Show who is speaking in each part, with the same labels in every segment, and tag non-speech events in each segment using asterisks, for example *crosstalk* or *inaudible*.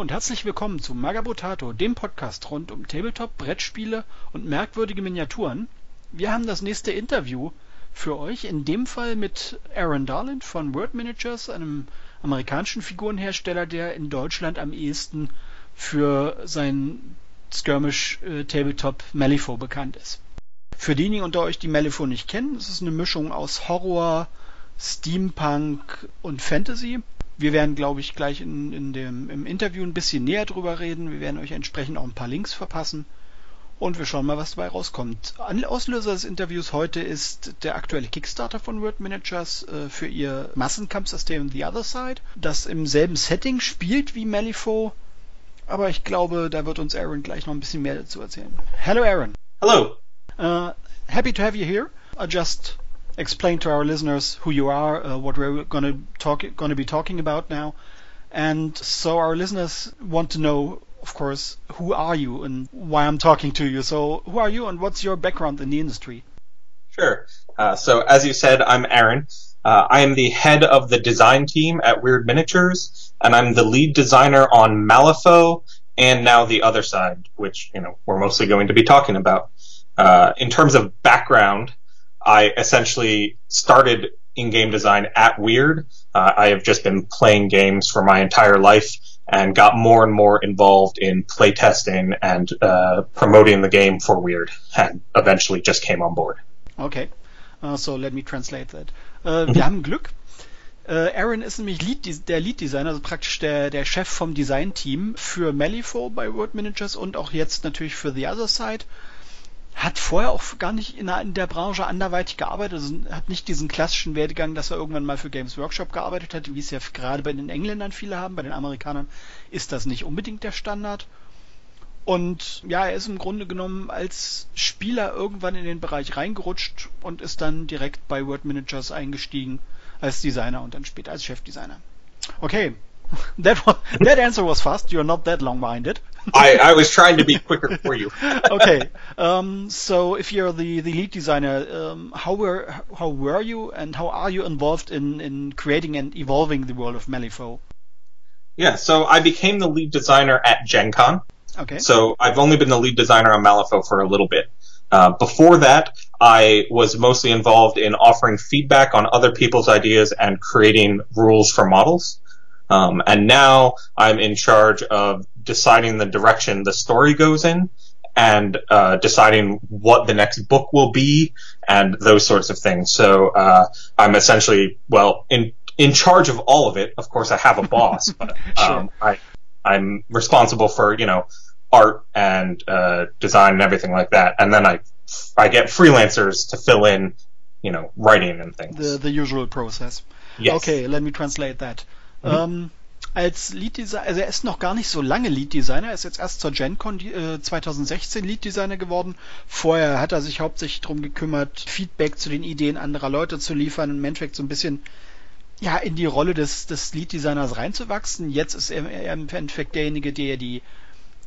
Speaker 1: Und herzlich willkommen zu Magabotato, dem Podcast rund um Tabletop, Brettspiele und merkwürdige Miniaturen. Wir haben das nächste Interview für euch, in dem Fall mit Aaron Darland von Word Managers, einem amerikanischen Figurenhersteller, der in Deutschland am ehesten für sein Skirmish äh, Tabletop Malifaux bekannt ist. Für diejenigen unter euch, die Malifaux nicht kennen, es ist eine Mischung aus Horror, Steampunk und Fantasy. Wir werden, glaube ich, gleich in, in dem, im Interview ein bisschen näher drüber reden. Wir werden euch entsprechend auch ein paar Links verpassen. Und wir schauen mal, was dabei rauskommt. Auslöser des Interviews heute ist der aktuelle Kickstarter von Word Managers äh, für ihr Massenkampfsystem The Other Side, das im selben Setting spielt wie Malifaux. Aber ich glaube, da wird uns Aaron gleich noch ein bisschen mehr dazu erzählen. Hello, Aaron.
Speaker 2: Hello.
Speaker 1: Uh, happy to have you here. I just explain to our listeners who you are, uh, what we're going to talk going to be talking about now, and so our listeners want to know, of course, who are you and why I'm talking to you. So, who are you and what's your background in the industry?
Speaker 2: Sure. Uh, so, as you said, I'm Aaron. Uh, I am the head of the design team at Weird Miniatures, and I'm the lead designer on Malifaux and now the other side, which you know we're mostly going to be talking about. Uh, in terms of background, I essentially started in game design at Weird. Uh, I have just been playing games for my entire life and got more and more involved in playtesting and uh, promoting the game for Weird, and eventually just came on board.
Speaker 1: Okay, uh, so let me translate that. Uh, wir haben Glück. Äh, Aaron ist nämlich Lead, der Lead Designer, also praktisch der, der Chef vom Design-Team für Malifaux bei Word Managers und auch jetzt natürlich für The Other Side hat vorher auch gar nicht in der, in der Branche anderweitig gearbeitet, also hat nicht diesen klassischen Werdegang, dass er irgendwann mal für Games Workshop gearbeitet hat, wie es ja gerade bei den Engländern viele haben, bei den Amerikanern ist das nicht unbedingt der Standard. Und ja, er ist im Grunde genommen als Spieler irgendwann in den Bereich reingerutscht und ist dann direkt bei Word Managers eingestiegen als Designer und dann später als Chefdesigner. Okay, *laughs* that was, that answer was fast. You're not that long-minded. *laughs*
Speaker 2: I, I was trying to be quicker for you. *laughs*
Speaker 1: okay. Um, so if you're the, the lead designer, um, how were how were you and how are you involved in, in creating and evolving the world of Malifaux?
Speaker 2: Yeah, so I became the lead designer at Gen Con.
Speaker 1: Okay.
Speaker 2: So I've only been the lead designer on Malifaux for a little bit. Uh, before that, I was mostly involved in offering feedback on other people's ideas and creating rules for models. Um, and now I'm in charge of deciding the direction the story goes in and uh, deciding what the next book will be and those sorts of things. So uh, I'm essentially well in in charge of all of it. Of course, I have a boss, *laughs* but um, I I'm responsible for you know art and uh, design and everything like that. And then I I get freelancers to fill in you know writing and things.
Speaker 1: The the usual process.
Speaker 2: Yes.
Speaker 1: Okay, let me translate that. Ähm, als Lead Designer, also er ist noch gar nicht so lange Lead Designer, er ist jetzt erst zur GenCon äh, 2016 Lead Designer geworden. Vorher hat er sich hauptsächlich darum gekümmert, Feedback zu den Ideen anderer Leute zu liefern und im Endeffekt so ein bisschen ja, in die Rolle des, des Lead Designers reinzuwachsen. Jetzt ist er, er im Endeffekt derjenige, der die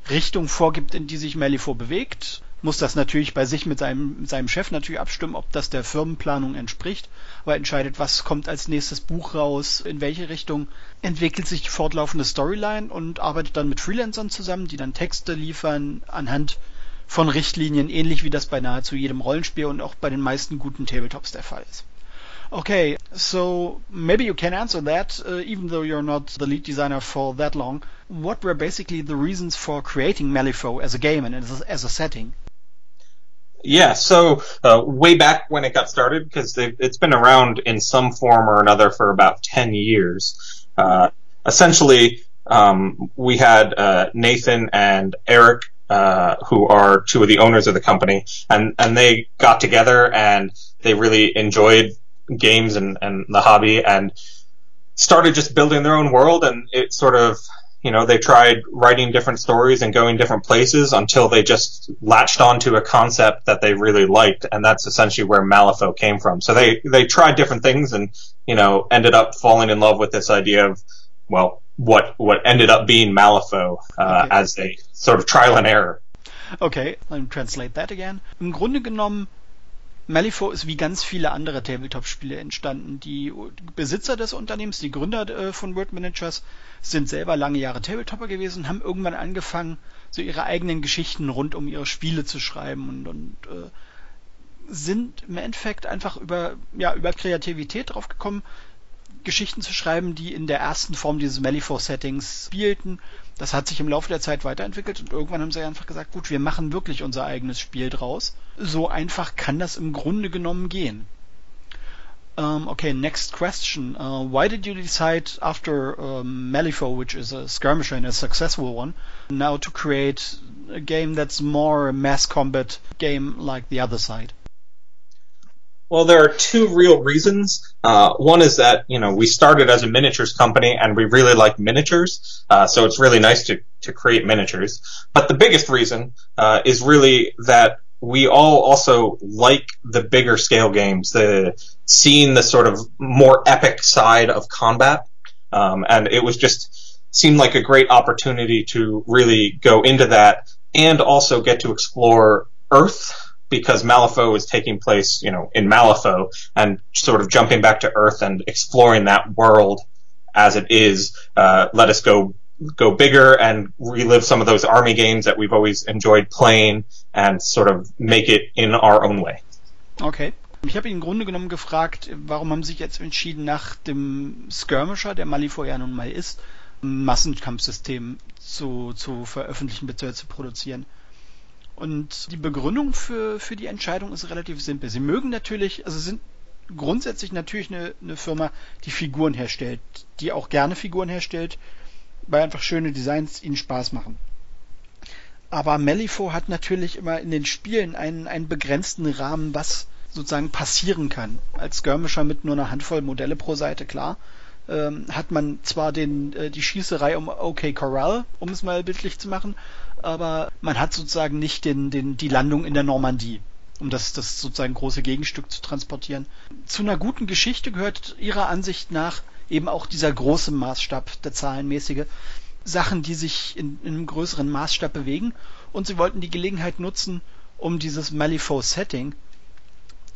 Speaker 1: Richtung vorgibt, in die sich Malifaux bewegt muss das natürlich bei sich mit seinem, mit seinem Chef natürlich abstimmen, ob das der Firmenplanung entspricht, aber entscheidet, was kommt als nächstes Buch raus, in welche Richtung entwickelt sich die fortlaufende Storyline und arbeitet dann mit Freelancern zusammen, die dann Texte liefern anhand von Richtlinien, ähnlich wie das bei nahezu jedem Rollenspiel und auch bei den meisten guten Tabletops der Fall ist. Okay, so maybe you can answer that, uh, even though you're not the lead designer for that long. What were basically the reasons for creating Malifaux as a game and as a, as a setting?
Speaker 2: Yeah, so uh, way back when it got started, because it's been around in some form or another for about 10 years. Uh, essentially, um, we had uh, Nathan and Eric, uh, who are two of the owners of the company, and, and they got together and they really enjoyed games and, and the hobby and started just building their own world, and it sort of you know, they tried writing different stories and going different places until they just latched onto a concept that they really liked, and that's essentially where Malifaux came from. So they they tried different things and you know ended up falling in love with this idea of well what what ended up being Malifaux uh, okay. as a sort of trial and error.
Speaker 1: Okay, let me translate that again. Im Grunde genommen Malifaux ist wie ganz viele andere Tabletop-Spiele entstanden. Die Besitzer des Unternehmens, die Gründer äh, von Word Managers, sind selber lange Jahre Tabletopper gewesen und haben irgendwann angefangen, so ihre eigenen Geschichten rund um ihre Spiele zu schreiben und, und äh, sind im Endeffekt einfach über, ja, über Kreativität drauf gekommen, Geschichten zu schreiben, die in der ersten Form dieses Malifaux-Settings spielten. Das hat sich im Laufe der Zeit weiterentwickelt und irgendwann haben sie einfach gesagt, gut, wir machen wirklich unser eigenes Spiel draus. So einfach kann das im Grunde genommen gehen. Um, okay, next question. Uh, why did you decide after um, Malifaux, which is a skirmisher and a successful one, now to create a game that's more a mass combat game like the other side?
Speaker 2: Well, there are two real reasons. Uh, one is that you know we started as a miniatures company and we really like miniatures, uh, so it's really nice to to create miniatures. But the biggest reason uh, is really that we all also like the bigger scale games, the seeing the sort of more epic side of combat, um, and it was just seemed like a great opportunity to really go into that and also get to explore Earth because Malifaux is taking place, you know, in Malifaux and sort of jumping back to Earth and exploring that world as it is. Uh, let us go go bigger and relive some of those army games that we've always enjoyed playing and sort of make it in our own way.
Speaker 1: Okay. Ich habe ihn im Grunde genommen gefragt, warum haben Sie sich jetzt entschieden, nach dem Skirmisher, der Malifaux ja nun mal ist, ein Massenkampfsystem zu, zu veröffentlichen bzw. zu produzieren. Und die Begründung für, für die Entscheidung ist relativ simpel. Sie mögen natürlich, also sind grundsätzlich natürlich eine, eine Firma, die Figuren herstellt, die auch gerne Figuren herstellt, weil einfach schöne Designs ihnen Spaß machen. Aber Malifaux hat natürlich immer in den Spielen einen, einen begrenzten Rahmen, was sozusagen passieren kann. Als Skirmisher mit nur einer Handvoll Modelle pro Seite, klar, ähm, hat man zwar den, äh, die Schießerei um OK Corral, um es mal bildlich zu machen, aber man hat sozusagen nicht den, den, die Landung in der Normandie, um das, das sozusagen große Gegenstück zu transportieren. Zu einer guten Geschichte gehört ihrer Ansicht nach eben auch dieser große Maßstab, der zahlenmäßige, Sachen, die sich in, in einem größeren Maßstab bewegen. Und sie wollten die Gelegenheit nutzen, um dieses Malifaux-Setting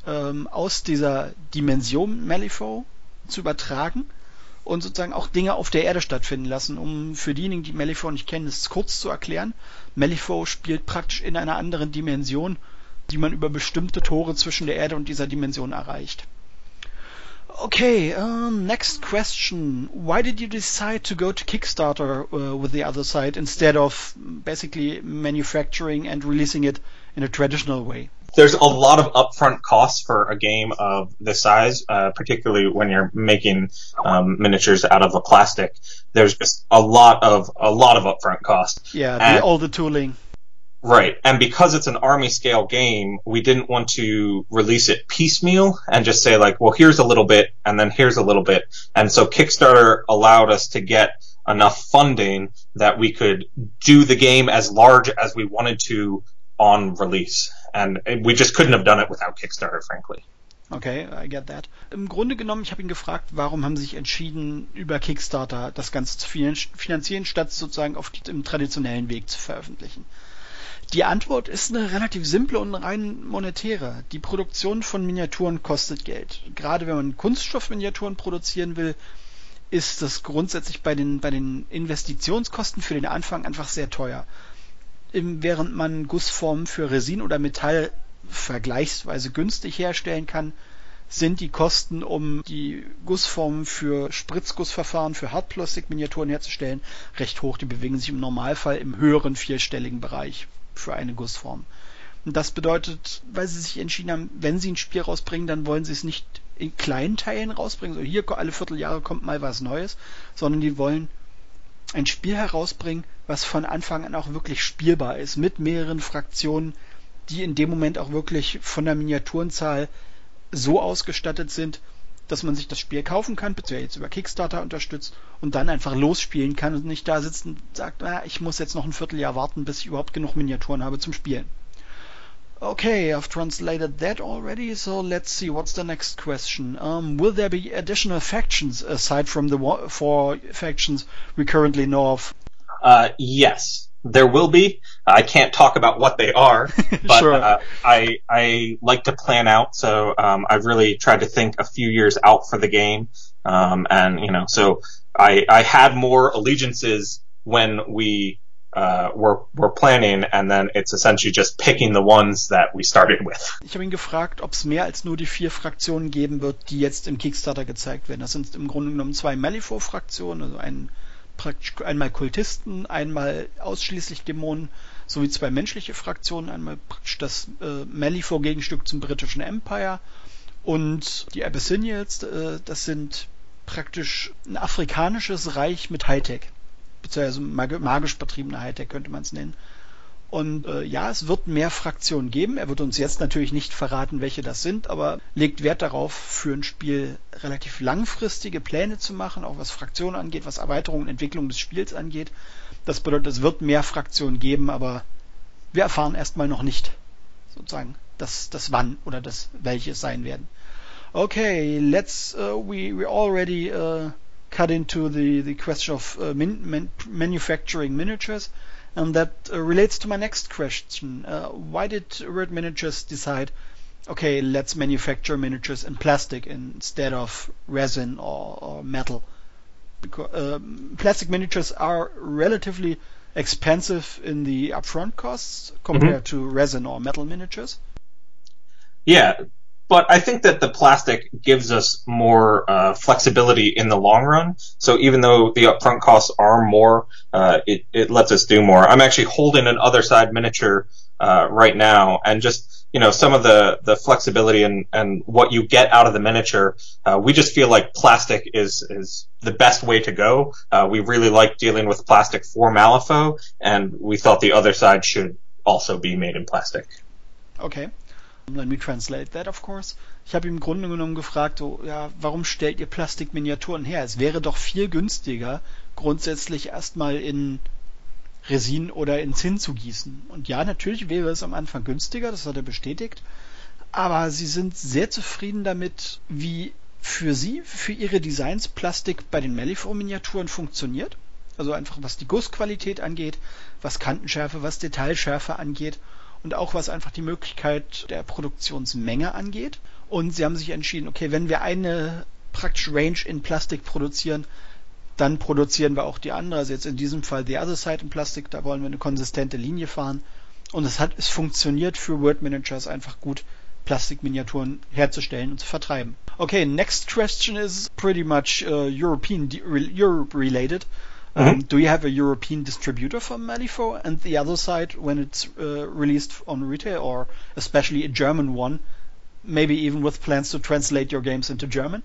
Speaker 1: ähm, aus dieser Dimension Malifaux zu übertragen und sozusagen auch Dinge auf der Erde stattfinden lassen. Um für diejenigen, die Malifaux nicht kennen, es kurz zu erklären. Malifaux spielt praktisch in einer anderen Dimension, die man über bestimmte Tore zwischen der Erde und dieser Dimension erreicht. Okay, um, next question. Why did you decide to go to Kickstarter uh, with the other side instead of basically manufacturing and releasing it in a traditional way?
Speaker 2: There's a lot of upfront costs for a game of this size, uh, particularly when you're making um, miniatures out of a plastic. There's just a lot of a lot of upfront costs.
Speaker 1: Yeah, and, all the tooling.
Speaker 2: Right, and because it's an army scale game, we didn't want to release it piecemeal and just say like, well, here's a little bit and then here's a little bit. And so Kickstarter allowed us to get enough funding that we could do the game as large as we wanted to on release. And we just couldn't have done it without Kickstarter, frankly.
Speaker 1: Okay, I get that. Im Grunde genommen, ich habe ihn gefragt, warum haben Sie sich entschieden, über Kickstarter das Ganze zu finanzieren, statt sozusagen auf dem traditionellen Weg zu veröffentlichen? Die Antwort ist eine relativ simple und rein monetäre. Die Produktion von Miniaturen kostet Geld. Gerade wenn man Kunststoffminiaturen produzieren will, ist das grundsätzlich bei den, bei den Investitionskosten für den Anfang einfach sehr teuer während man Gussformen für Resin oder Metall vergleichsweise günstig herstellen kann, sind die Kosten, um die Gussformen für Spritzgussverfahren für Hartplastikminiaturen herzustellen, recht hoch. Die bewegen sich im Normalfall im höheren vierstelligen Bereich für eine Gussform. Und das bedeutet, weil sie sich entschieden haben, wenn sie ein Spiel rausbringen, dann wollen sie es nicht in kleinen Teilen rausbringen, so hier alle Vierteljahre kommt mal was Neues, sondern die wollen ein Spiel herausbringen, was von Anfang an auch wirklich spielbar ist, mit mehreren Fraktionen, die in dem Moment auch wirklich von der Miniaturenzahl so ausgestattet sind, dass man sich das Spiel kaufen kann, beziehungsweise jetzt über Kickstarter unterstützt und dann einfach losspielen kann und nicht da sitzt und sagt, ah, ich muss jetzt noch ein Vierteljahr warten, bis ich überhaupt genug Miniaturen habe zum Spielen. Okay, I've translated that already, so let's see, what's the next question? Um, will there be additional factions aside from the four factions we currently know of?
Speaker 2: Uh, yes. there will be. I can't talk about what they are, *laughs* but
Speaker 1: Sure.
Speaker 2: uh, I I like to plan out. So um, I've really tried to think a few years out for the game, um, and you know, so I I had more allegiances when we uh, were were planning, and then it's essentially just picking the ones that we started with.
Speaker 1: Ich habe ihn gefragt, ob es mehr als nur die vier Fraktionen geben wird, die jetzt im Kickstarter gezeigt werden. Das sind im Grunde genommen zwei Malifaux-Fraktionen, also ein, praktisch einmal Kultisten, einmal ausschließlich Dämonen, sowie zwei menschliche Fraktionen, einmal praktisch das äh, Malifaux-Gegenstück zum britischen Empire und die Abyssinians, äh, das sind praktisch ein afrikanisches Reich mit Hightech, beziehungsweise mag magisch betriebene Hightech könnte man es nennen. Und äh, ja, es wird mehr Fraktionen geben. Er wird uns jetzt natürlich nicht verraten, welche das sind, aber legt Wert darauf, für ein Spiel relativ langfristige Pläne zu machen, auch was Fraktionen angeht, was Erweiterung und Entwicklung des Spiels angeht. Das bedeutet, es wird mehr Fraktionen geben, aber wir erfahren erstmal noch nicht sozusagen das, das wann oder das welche es sein werden. Okay, let's uh, we we already uh, cut into the the question of uh, min, man, manufacturing miniatures. And that uh, relates to my next question. Uh, why did Red Miniatures decide, okay, let's manufacture miniatures in plastic instead of resin or, or metal? Because um, plastic miniatures are relatively expensive in the upfront costs compared to resin or metal miniatures.
Speaker 2: Yeah, but I think that the plastic gives us more uh, flexibility in the long run. So even though the upfront costs are more, uh, it, it lets us do more. I'm actually holding an other side miniature uh, right now, and just you know some of the the flexibility and and what you get out of the miniature, uh, we just feel like plastic is is the best way to go. Uh, we really like dealing with plastic for Malifaux, and we thought the other side should also be made in plastic.
Speaker 1: Okay. Let me translate that, of course. Ich habe ihm im Grunde genommen gefragt, so, ja, warum stellt ihr Plastikminiaturen her? Es wäre doch viel günstiger, grundsätzlich erstmal in Resin oder in Zinn zu gießen. Und ja, natürlich wäre es am Anfang günstiger, das hat er bestätigt. Aber sie sind sehr zufrieden damit, wie für sie, für ihre Designs Plastik bei den Malifaux-Miniaturen funktioniert. Also einfach was die Gussqualität angeht, was Kantenschärfe, was Detailschärfe angeht und auch was einfach die Möglichkeit der Produktionsmenge angeht. Und sie haben sich entschieden, okay, wenn wir eine praktisch Range in Plastik produzieren, dann produzieren wir auch die andere. Also jetzt in diesem Fall The Other Side in Plastik, da wollen wir eine konsistente Linie fahren. Und es hat, es funktioniert für Word Managers einfach gut, Plastikminiaturen herzustellen und zu vertreiben. Okay, next question is pretty much uh, European, Europe related. Um, do you have a European distributor for Malifaux? And the other side, when it's uh, released on retail, or especially a German one, maybe even with plans to translate your games into German?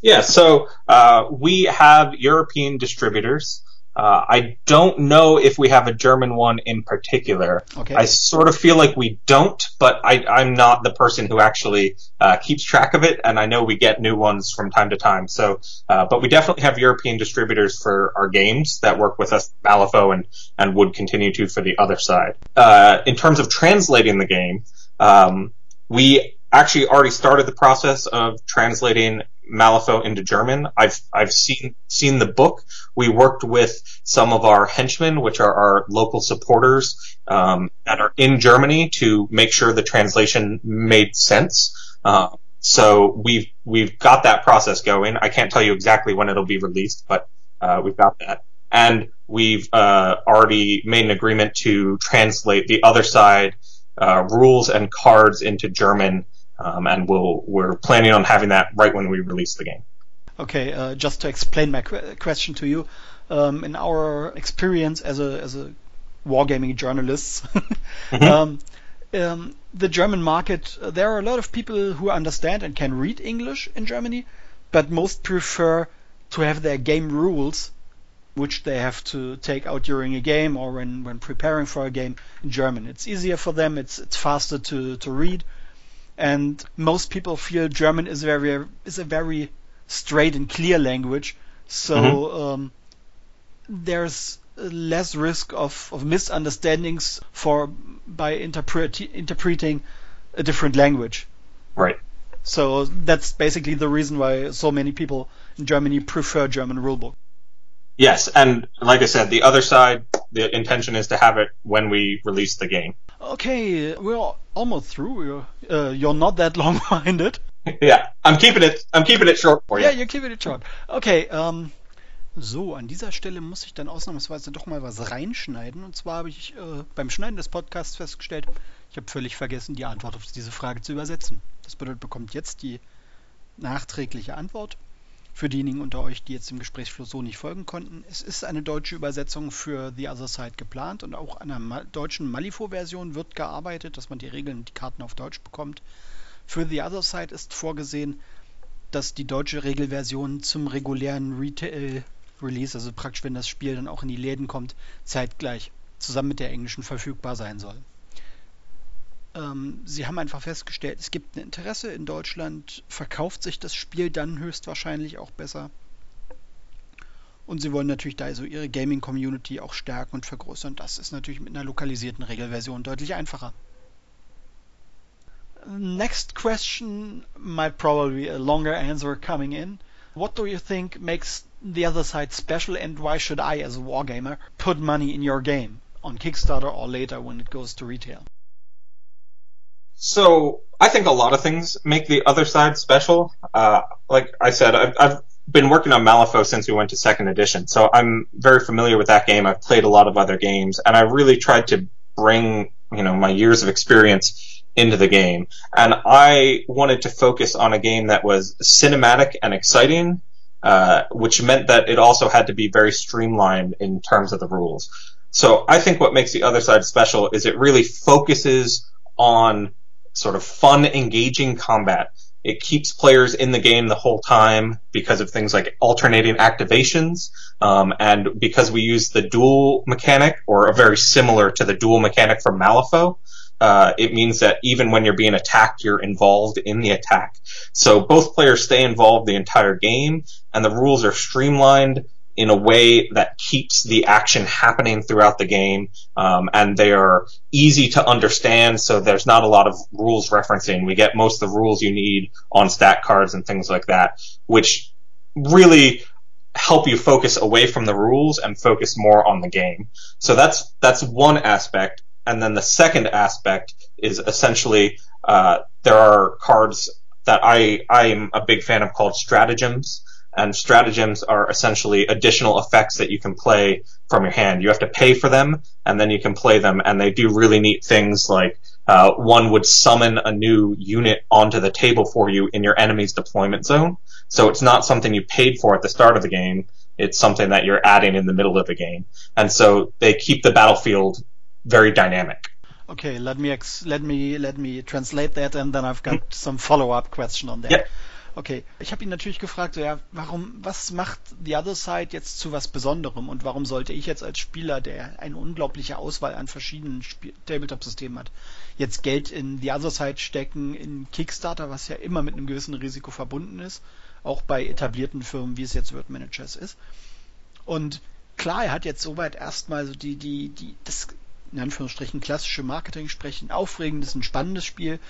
Speaker 2: Yeah, so uh, we have European distributors. Uh, I don't know if we have a German one in particular.
Speaker 1: Okay.
Speaker 2: I sort of feel like we don't, but I, I'm not the person who actually uh, keeps track of it, and I know we get new ones from time to time. So, uh, but we definitely have European distributors for our games that work with us, Malifaux, and and would continue to for the other side. Uh, in terms of translating the game, um, we actually already started the process of translating Malifaux into German. I've I've seen seen the book. We worked with some of our henchmen, which are our local supporters um, that are in Germany, to make sure the translation made sense. Uh, so we've we've got that process going. I can't tell you exactly when it'll be released, but uh, we've got that, and we've uh, already made an agreement to translate the other side uh, rules and cards into German um, and we'll we're planning on having that right when we release the game.
Speaker 1: Okay, uh, just to explain my qu- question to you, um, in our experience as a as a wargaming journalists, *laughs* um, um, the German market, uh, there are a lot of people who understand and can read English in Germany, but most prefer to have their game rules, which they have to take out during a game or when, when preparing for a game in German. It's easier for them. It's it's faster to, to read and most people feel German is very is a very straight and clear language, so
Speaker 2: Mhm.
Speaker 1: um, there's less risk of, of misunderstandings for by interpret, interpreting a different language.
Speaker 2: Right.
Speaker 1: So that's basically the reason why so many people in Germany prefer German rulebook.
Speaker 2: Yes, and like I said, the other side The intention is to have it when we release the game.
Speaker 1: Okay, we're almost through. You're, uh, you're not that *laughs* long-minded.
Speaker 2: yeah, *laughs* I'm keeping it. I'm keeping it short for you.
Speaker 1: Yeah, you're keeping it short. Okay, um, so, an dieser Stelle muss ich dann ausnahmsweise doch mal was reinschneiden. Und zwar habe ich äh, beim Schneiden des Podcasts festgestellt, ich habe völlig vergessen, die Antwort auf diese Frage zu übersetzen. Das bedeutet, bekommt jetzt die nachträgliche Antwort. Für diejenigen unter euch, die jetzt dem Gesprächsfluss so nicht folgen konnten, es ist eine deutsche Übersetzung für The Other Side geplant und auch an einer deutschen Malifaux-Version wird gearbeitet, dass man die Regeln und die Karten auf Deutsch bekommt. Für The Other Side ist vorgesehen, dass die deutsche Regelversion zum regulären Retail-Release, also praktisch wenn das Spiel dann auch in die Läden kommt, zeitgleich zusammen mit der englischen verfügbar sein soll. Ähm, sie haben einfach festgestellt, es gibt ein Interesse in Deutschland, verkauft sich das Spiel dann höchstwahrscheinlich auch besser. Und sie wollen natürlich da so ihre Gaming-Community auch stärken und vergrößern. Das ist natürlich mit einer lokalisierten Regelversion deutlich einfacher. Next question might probably be a longer answer coming in. What do you think makes the other side special and why should I, as a wargamer, put money in your game on Kickstarter or later when it goes to retail?
Speaker 2: So I think a lot of things make the other side special. Uh, like I said, I've, I've been working on Malifaux since we went to second edition, so I'm very familiar with that game. I've played a lot of other games, and I really tried to bring you know my years of experience into the game. And I wanted to focus on a game that was cinematic and exciting, uh, which meant that it also had to be very streamlined in terms of the rules. So I think what makes the other side special is it really focuses on sort of fun, engaging combat. It keeps players in the game the whole time because of things like alternating activations, um, and because we use the dual mechanic, or a very similar to the dual mechanic from Malifaux. Uh, it means that even when you're being attacked, you're involved in the attack. So both players stay involved the entire game, and the rules are streamlined in a way that keeps the action happening throughout the game, um, and they are easy to understand. So there's not a lot of rules referencing. We get most of the rules you need on stat cards and things like that, which really help you focus away from the rules and focus more on the game. So that's that's one aspect, and then the second aspect is essentially uh, there are cards that I I am a big fan of called stratagems and stratagems are essentially additional effects that you can play from your hand. You have to pay for them, and then you can play them, and they do really neat things like uh, one would summon a new unit onto the table for you in your enemy's deployment zone. So it's not something you paid for at the start of the game. It's something that you're adding in the middle of the game. And so they keep the battlefield very dynamic.
Speaker 1: Okay, let me ex- let me let me translate that, and then I've got some follow-up question on that.
Speaker 2: Yep.
Speaker 1: Okay, ich habe ihn natürlich gefragt, so, ja, warum, was macht The Other Side jetzt zu was Besonderem und warum sollte ich jetzt als Spieler, der eine unglaubliche Auswahl an verschiedenen Tabletop-Systemen hat, jetzt Geld in The Other Side stecken, in Kickstarter, was ja immer mit einem gewissen Risiko verbunden ist, auch bei etablierten Firmen, wie es jetzt Word Managers ist. Und klar, er hat jetzt soweit erstmal so die, die, die, das in Anführungsstrichen klassische Marketing sprechen, aufregendes, ein spannendes Spiel,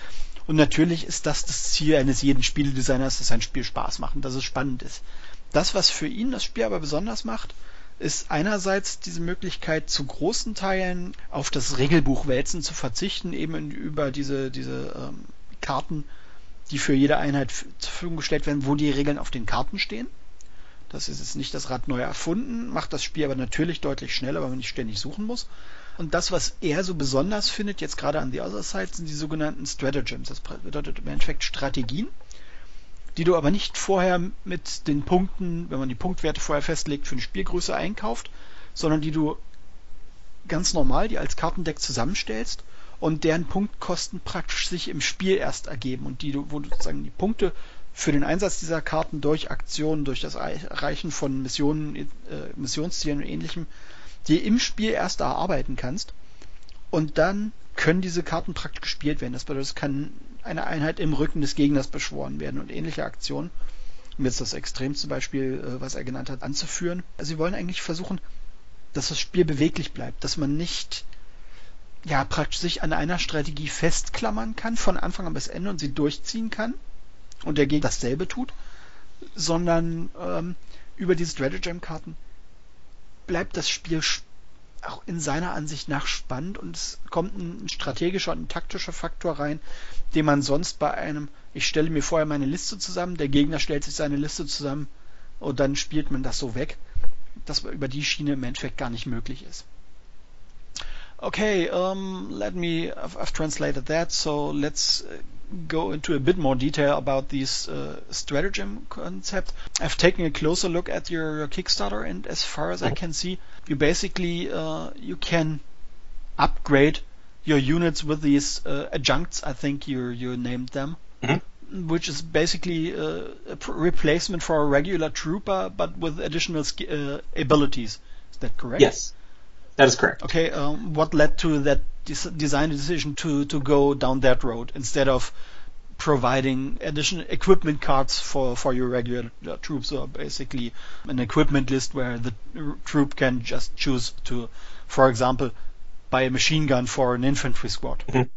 Speaker 1: und natürlich ist das das Ziel eines jeden Spieledesigners, dass ein Spiel Spaß macht und dass es spannend ist. Das, was für ihn das Spiel aber besonders macht, ist einerseits diese Möglichkeit, zu großen Teilen auf das Regelbuchwälzen zu verzichten, eben über diese, diese ähm, Karten, die für jede Einheit zur Verfügung gestellt werden, wo die Regeln auf den Karten stehen. Das ist jetzt nicht das Rad neu erfunden, macht das Spiel aber natürlich deutlich schneller, weil man nicht ständig suchen muss. Und das, was er so besonders findet, jetzt gerade an The Other Side, sind die sogenannten Stratagems. Das bedeutet im Endeffekt Strategien, die du aber nicht vorher mit den Punkten, wenn man die Punktwerte vorher festlegt, für eine Spielgröße einkauft, sondern die du ganz normal, die als Kartendeck zusammenstellst und deren Punktkosten praktisch sich im Spiel erst ergeben und die du, wo du sozusagen die Punkte für den Einsatz dieser Karten durch Aktionen, durch das Erreichen von Missionen, äh, Missionszielen und ähnlichem dir im Spiel erst erarbeiten kannst. Und dann können diese Karten praktisch gespielt werden. Das bedeutet, es kann eine Einheit im Rücken des Gegners beschworen werden und ähnliche Aktionen. Um jetzt das extremste Beispiel, äh, was er genannt hat, anzuführen. Also sie wollen eigentlich versuchen, dass das Spiel beweglich bleibt, dass man nicht ja praktisch sich an einer Strategie festklammern kann von Anfang an bis Ende und sie durchziehen kann und der Gegner dasselbe tut, sondern ähm, über diese Stratagem-Karten bleibt das Spiel auch in seiner Ansicht nach spannend und es kommt ein strategischer und ein taktischer Faktor rein, den man sonst bei einem, ich stelle mir vorher meine Liste zusammen, der Gegner stellt sich seine Liste zusammen und dann spielt man das so weg, dass über die Schiene im Endeffekt gar nicht möglich ist. Okay, um, let me, I've, I've translated that, so let's uh, go into a bit more detail about this uh, stratagem concept. I've taken a closer look at your, your Kickstarter, and as far as I can see, you basically uh, you can upgrade your units with these uh, adjuncts. I think you you named them, mm-hmm. which is basically uh, a replacement for a regular trooper, but with additional uh, abilities. Is that correct?
Speaker 2: Yes. That is correct.
Speaker 1: Okay, um, what led to that des- design decision to, to go down that road instead of providing additional equipment cards for, for your regular uh, troops or basically an equipment list where the troop can just choose to, for example, buy a machine gun for an infantry squad. Mm-hmm.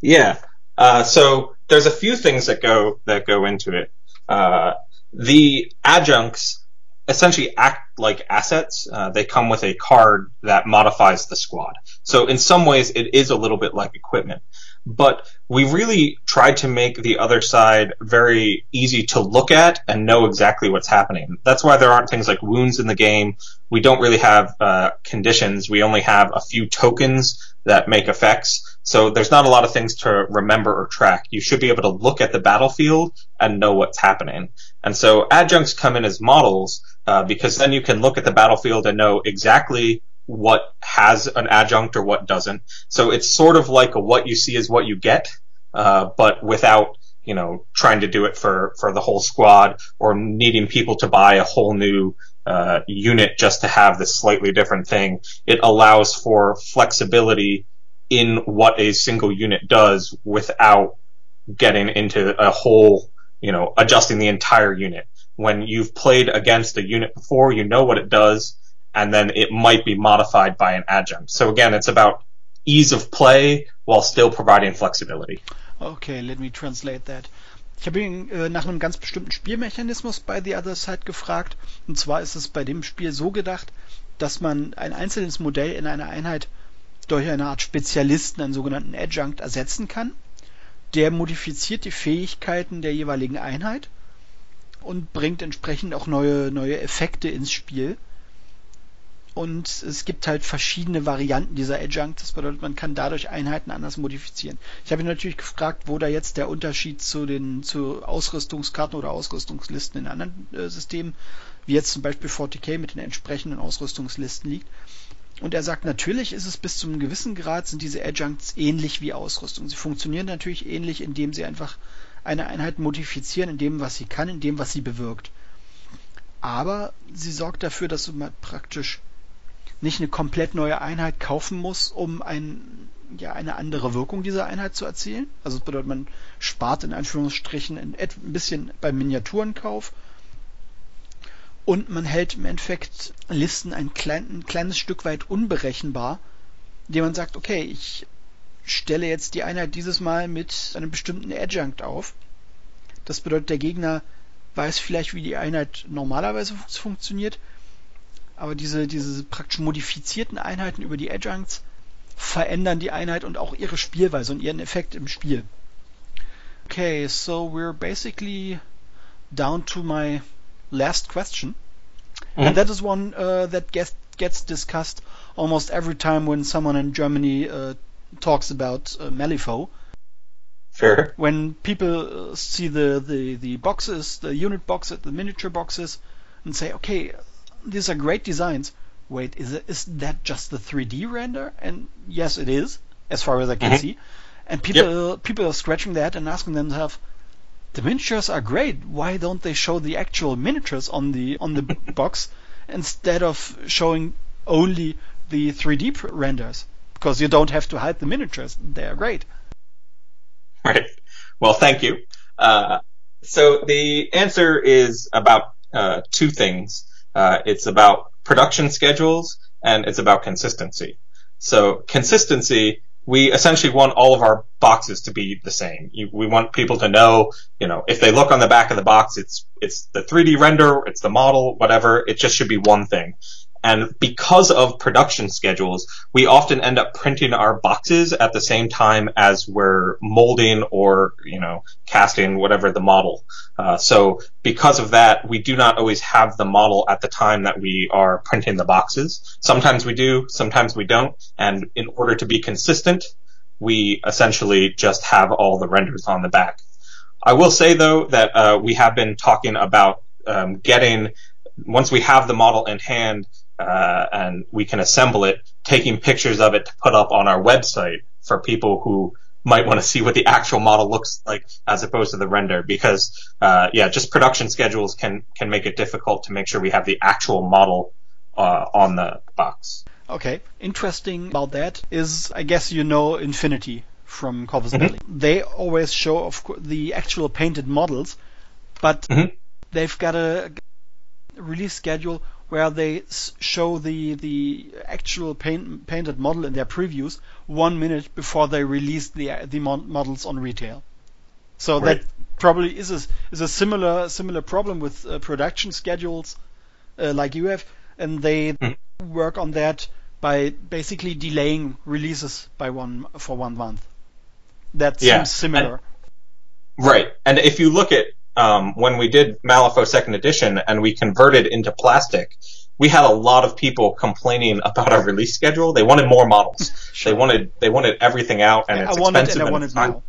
Speaker 2: Yeah. Uh, so there's a few things that go that go into it. Uh, the adjuncts essentially act like assets. Uh, they come with a card that modifies the squad. So in some ways, it is a little bit like equipment. But we really tried to make the other side very easy to look at and know exactly what's happening. That's why there aren't things like wounds in the game. We don't really have uh, conditions. We only have a few tokens that make effects. So there's not a lot of things to remember or track. You should be able to look at the battlefield and know what's happening. And so adjuncts come in as models uh, because then you can look at the battlefield and know exactly what has an adjunct or what doesn't. So it's sort of like a what you see is what you get, uh, but without you know trying to do it for for the whole squad or needing people to buy a whole new uh, unit just to have this slightly different thing. It allows for flexibility in what a single unit does without getting into a whole, you know, adjusting the entire unit. When you've played against a unit before, you know what it does, and then it might be modified by an adjunct. So again, it's about ease of play while still providing flexibility.
Speaker 1: Okay, let me translate that. Ich habe ihn äh, nach einem ganz bestimmten Spielmechanismus bei The Other Side gefragt. Und zwar ist es bei dem Spiel so gedacht, dass man ein einzelnes Modell in einer Einheit durch eine Art Spezialisten, einen sogenannten Adjunct, ersetzen kann. Der modifiziert die Fähigkeiten der jeweiligen Einheit und bringt entsprechend auch neue, neue Effekte ins Spiel. Und es gibt halt verschiedene Varianten dieser Adjunct. Das bedeutet, man kann dadurch Einheiten anders modifizieren. Ich habe ihn natürlich gefragt, wo da jetzt der Unterschied zu den zu Ausrüstungskarten oder Ausrüstungslisten in anderen äh, Systemen, wie jetzt zum Beispiel 40k mit den entsprechenden Ausrüstungslisten liegt. Und er sagt, natürlich ist es bis zu einem gewissen Grad sind diese Adjuncts ähnlich wie Ausrüstung. Sie funktionieren natürlich ähnlich, indem sie einfach eine Einheit modifizieren in dem, was sie kann, in dem, was sie bewirkt. Aber sie sorgt dafür, dass man praktisch nicht eine komplett neue Einheit kaufen muss, um ein, ja, eine andere Wirkung dieser Einheit zu erzielen. Also das bedeutet, man spart in Anführungsstrichen ein, ein bisschen beim Miniaturenkauf und man hält im Endeffekt Listen ein, klein, ein kleines Stück weit unberechenbar, indem man sagt, okay, ich stelle jetzt die Einheit dieses Mal mit einem bestimmten Adjunct auf. Das bedeutet, der Gegner weiß vielleicht, wie die Einheit normalerweise funktioniert, aber diese, diese praktisch modifizierten Einheiten über die Adjuncts verändern die Einheit und auch ihre Spielweise und ihren Effekt im Spiel. Okay, so we're basically down to my last question. Mm-hmm. And that is one uh, that gets, gets discussed almost every time when someone in Germany uh, talks about uh, Malifaux.
Speaker 2: Sure.
Speaker 1: When people uh, see the, the, the boxes, the unit boxes, the miniature boxes, and say, okay, these are great designs. Wait, is it is that just the 3D render? And yes, it is, as far as I can mm-hmm. see. And people yep. people are scratching that and asking themselves, the miniatures are great. Why don't they show the actual miniatures on the on the *laughs* box instead of showing only the 3D renders? Because you don't have to hide the miniatures; they are great.
Speaker 2: Right. Well, thank you. Uh, so the answer is about uh, two things. Uh, it's about production schedules and it's about consistency. So consistency, we essentially want all of our boxes to be the same. You, we want people to know, you know, if they look on the back of the box, it's it's the 3D render, it's the model, whatever. It just should be one thing. And because of production schedules, we often end up printing our boxes at the same time as we're molding or, you know, casting whatever the model. Uh, so because of that, we do not always have the model at the time that we are printing the boxes. Sometimes we do, sometimes we don't. And in order to be consistent, we essentially just have all the renders on the back. I will say though that uh, we have been talking about um, getting once we have the model in hand uh, and we can assemble it, taking pictures of it to put up on our website for people who might want to see what the actual model looks like as opposed to the render because uh, yeah just production schedules can can make it difficult to make sure we have the actual model uh, on the box
Speaker 1: okay interesting about that is i guess you know infinity from Corvus mm-hmm. Belli. They always show of co- the actual painted models, but mm-hmm. they've got a release schedule where they show the the actual paint, painted model in their previews one minute before they release the the models on retail. So right. that probably is a is a similar similar problem with uh, production schedules uh, like you have, and they mm. work on that by basically delaying releases by one for one month. That seems yeah. similar.
Speaker 2: And, right, and if you look at um, when we did Malifaux Second Edition and we converted into plastic, we had a lot of people complaining about our release schedule. They wanted more models. sure. They wanted they wanted everything out, and yeah, it's I wanted expensive.
Speaker 1: And I wanted now.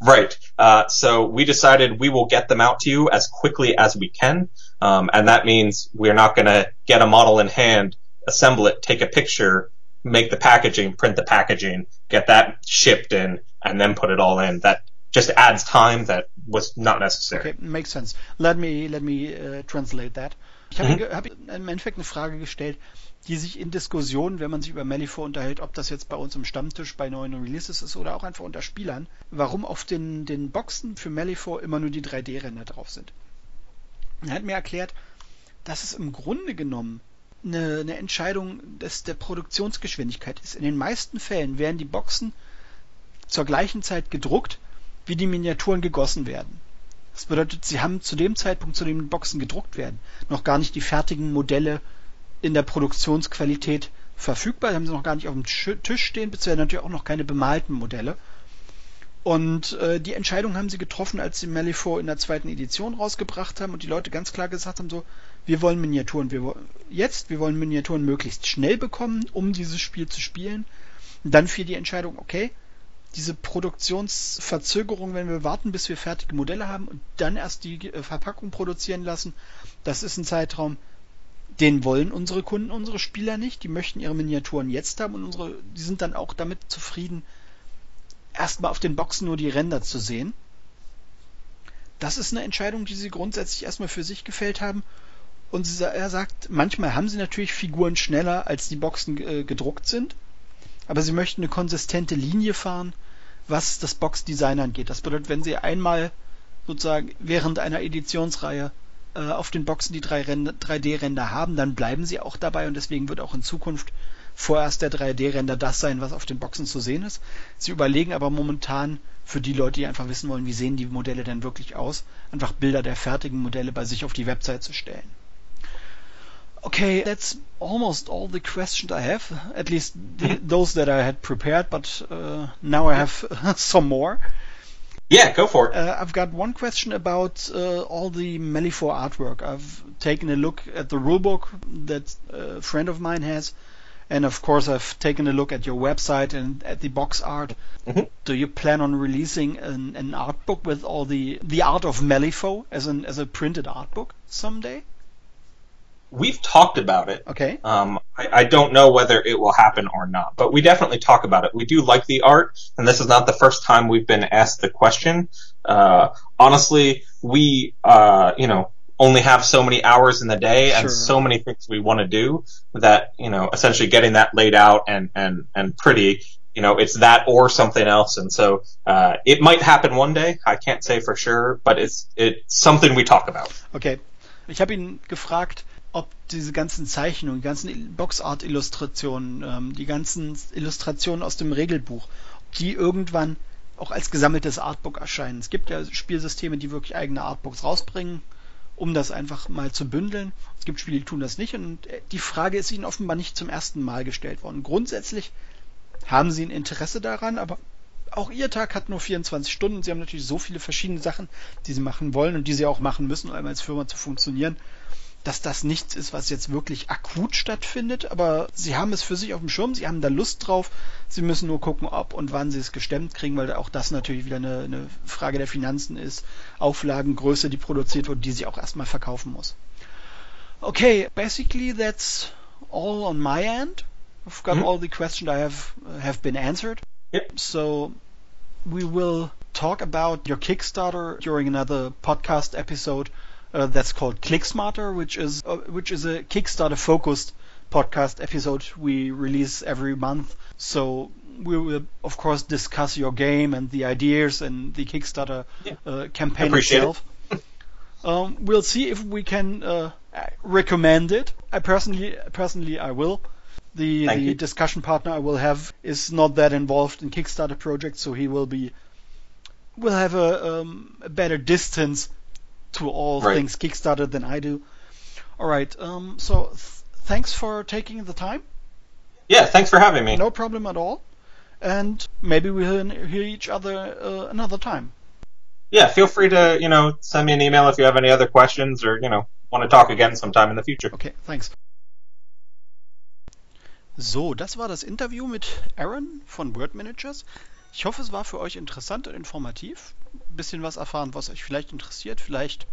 Speaker 2: Right. Uh, so we decided we will get them out to you as quickly as we can, um, and that means we're not going to get a model in hand, assemble it, take a picture, make the packaging, print the packaging, get that shipped in, and then put it all in. That just adds time that was not necessary.
Speaker 1: Okay, makes sense. Let me let me uh, translate that. Ich habe mhm. hab im Endeffekt eine Frage gestellt, die sich in Diskussionen, wenn man sich über Malifaux unterhält, ob das jetzt bei uns im Stammtisch bei neuen Releases ist oder auch einfach unter Spielern, warum auf den, den Boxen für Malifaux immer nur die 3D-Ränder drauf sind. Er hat mir erklärt, dass es im Grunde genommen eine, eine Entscheidung des, der Produktionsgeschwindigkeit ist. In den meisten Fällen werden die Boxen zur gleichen Zeit gedruckt, wie die Miniaturen gegossen werden. Das bedeutet, sie haben zu dem Zeitpunkt, zu dem die Boxen gedruckt werden, noch gar nicht die fertigen Modelle in der Produktionsqualität verfügbar. Die haben sie noch gar nicht auf dem Tisch stehen, beziehungsweise natürlich auch noch keine bemalten Modelle. Und äh, die Entscheidung haben sie getroffen, als sie Malifaux in der zweiten Edition rausgebracht haben und die Leute ganz klar gesagt haben, so, wir wollen Miniaturen, wir jetzt, wir wollen Miniaturen möglichst schnell bekommen, um dieses Spiel zu spielen. Und dann fiel die Entscheidung, okay, diese Produktionsverzögerung, wenn wir warten, bis wir fertige Modelle haben und dann erst die äh, Verpackung produzieren lassen, das ist ein Zeitraum, den wollen unsere Kunden, unsere Spieler nicht. Die möchten ihre Miniaturen jetzt haben und unsere, die sind dann auch damit zufrieden, erstmal auf den Boxen nur die Ränder zu sehen. Das ist eine Entscheidung, die sie grundsätzlich erstmal für sich gefällt haben. Und er sagt, manchmal haben sie natürlich Figuren schneller, als die Boxen äh, gedruckt sind aber sie möchten eine konsistente Linie fahren, was das Box-Design angeht. Das bedeutet, wenn sie einmal sozusagen während einer Editionsreihe äh, auf den Boxen die 3D-Ränder haben, dann bleiben sie auch dabei und deswegen wird auch in Zukunft vorerst der 3D-Render das sein, was auf den Boxen zu sehen ist. Sie überlegen aber momentan für die Leute, die einfach wissen wollen, wie sehen die Modelle denn wirklich aus, einfach Bilder der fertigen Modelle bei sich auf die Website zu stellen. Okay, that's almost all the questions I have, at least the, those that I had prepared, but uh, now I have *laughs* some more.
Speaker 2: Yeah, go for it.
Speaker 1: Uh, I've got one question about uh, all the Malifaux artwork. I've taken a look at the rulebook that a friend of mine has, and of course I've taken a look at your website and at the box art. Mm-hmm. Do you plan on releasing an, an art book with all the the art of Malifaux as an as a printed art book someday?
Speaker 2: We've talked about it.
Speaker 1: Okay.
Speaker 2: Um, I, I, don't know whether it will happen or not, but we definitely talk about it. We do like the art, and this is not the first time we've been asked the question. Uh, honestly, we, uh, you know, only have so many hours in the day sure. and so many things we want to do that, you know, essentially getting that laid out and, and, and pretty, you know, it's that or something else. And so, uh, it might happen one day. I can't say for sure, but it's, it's something we talk about.
Speaker 1: Okay. Ich habe ihn gefragt, ob diese ganzen Zeichnungen, die ganzen Boxart-Illustrationen, ähm, die ganzen Illustrationen aus dem Regelbuch, die irgendwann auch als gesammeltes Artbook erscheinen. Es gibt ja Spielsysteme, die wirklich eigene Artbooks rausbringen um das einfach mal zu bündeln. Es gibt Spiele, die tun das nicht und äh, die Frage ist ihnen offenbar nicht zum ersten Mal gestellt worden. Grundsätzlich haben sie ein Interesse daran, aber auch ihr Tag hat nur 24 Stunden. Sie haben natürlich so viele verschiedene Sachen, die sie machen wollen und die sie auch machen müssen, um einmal als Firma zu funktionieren, dass das nichts ist, was jetzt wirklich akut stattfindet. Aber sie haben es für sich auf dem Schirm, sie haben da Lust drauf. Sie müssen nur gucken, ob und wann sie es gestemmt kriegen, weil auch das natürlich wieder eine, eine Frage der Finanzen ist. Auflagengröße, die produziert wird, die sie auch erstmal verkaufen muss. Okay, basically that's all on my end. I've got mm -hmm. all the questions I have have been answered.
Speaker 2: Yep.
Speaker 1: So we will talk about your Kickstarter during another podcast episode uh, that's called Click Smarter, which is uh, which is a Kickstarter focused podcast episode we release every month. So we will of course discuss your game and the ideas and the Kickstarter yeah. uh, campaign itself. It. *laughs* um, we'll see if we can uh, recommend it. I personally personally I will. The Thank the you. discussion partner I will have is not that involved in Kickstarter projects, so he will be will have a, um, a better distance to all right. things Kickstarter than I do. All right. Um, so th- thanks for taking the time.
Speaker 2: Yeah, thanks for having me.
Speaker 1: No problem at all. And maybe we'll hear each other uh, another time.
Speaker 2: Yeah, feel free to you know send me an email if you have any other questions or you know want to talk again sometime in the future.
Speaker 1: Okay, thanks. So, das war das Interview mit Aaron von Word Managers. Ich hoffe, es war für euch interessant und informativ. Ein bisschen was erfahren, was euch vielleicht interessiert. Vielleicht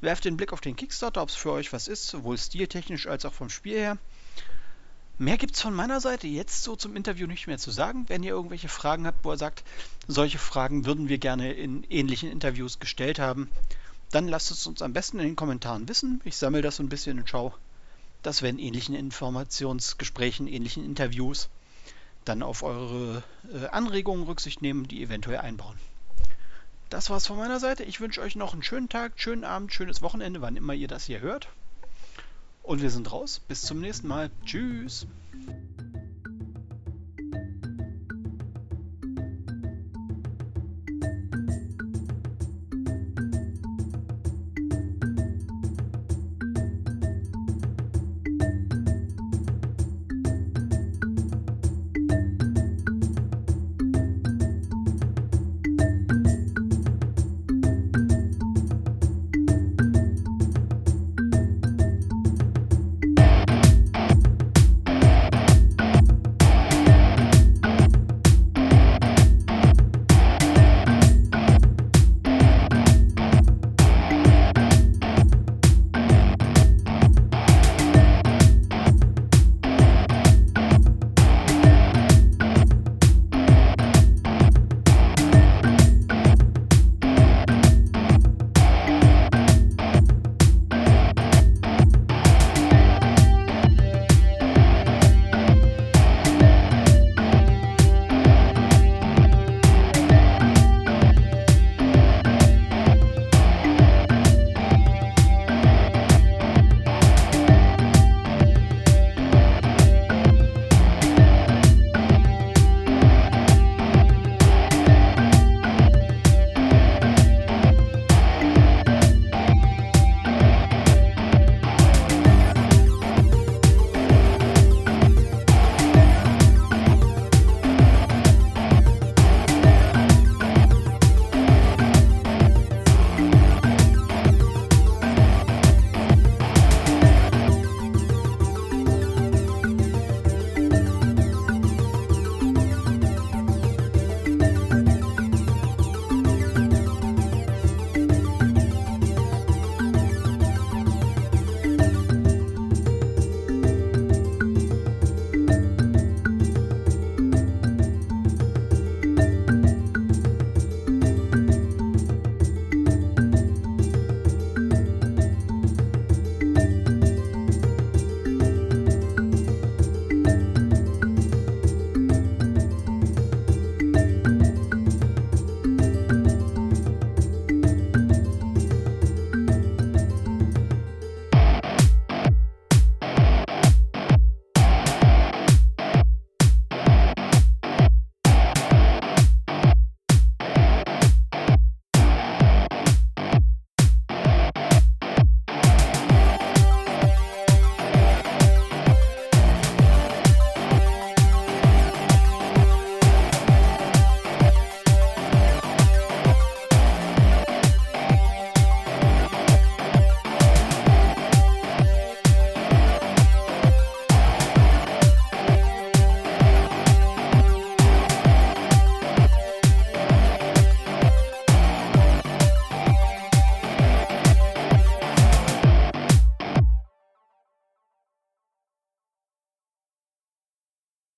Speaker 1: werft den Blick auf den Kickstarter, ob es für euch was ist, sowohl stiltechnisch als auch vom Spiel her. Mehr gibt es von meiner Seite jetzt so zum Interview nicht mehr zu sagen. Wenn ihr irgendwelche Fragen habt, wo er sagt, solche Fragen würden wir gerne in ähnlichen Interviews gestellt haben, dann lasst es uns am besten in den Kommentaren wissen. Ich sammle das so ein bisschen und schaue, dass wir in ähnlichen Informationsgesprächen, ähnlichen Interviews dann auf eure äh, Anregungen Rücksicht nehmen, die eventuell einbauen. Das war's von meiner Seite. Ich wünsche euch noch einen schönen Tag, schönen Abend, schönes Wochenende, wann immer ihr das hier hört. Und wir sind raus. Bis zum nächsten Mal. Tschüss.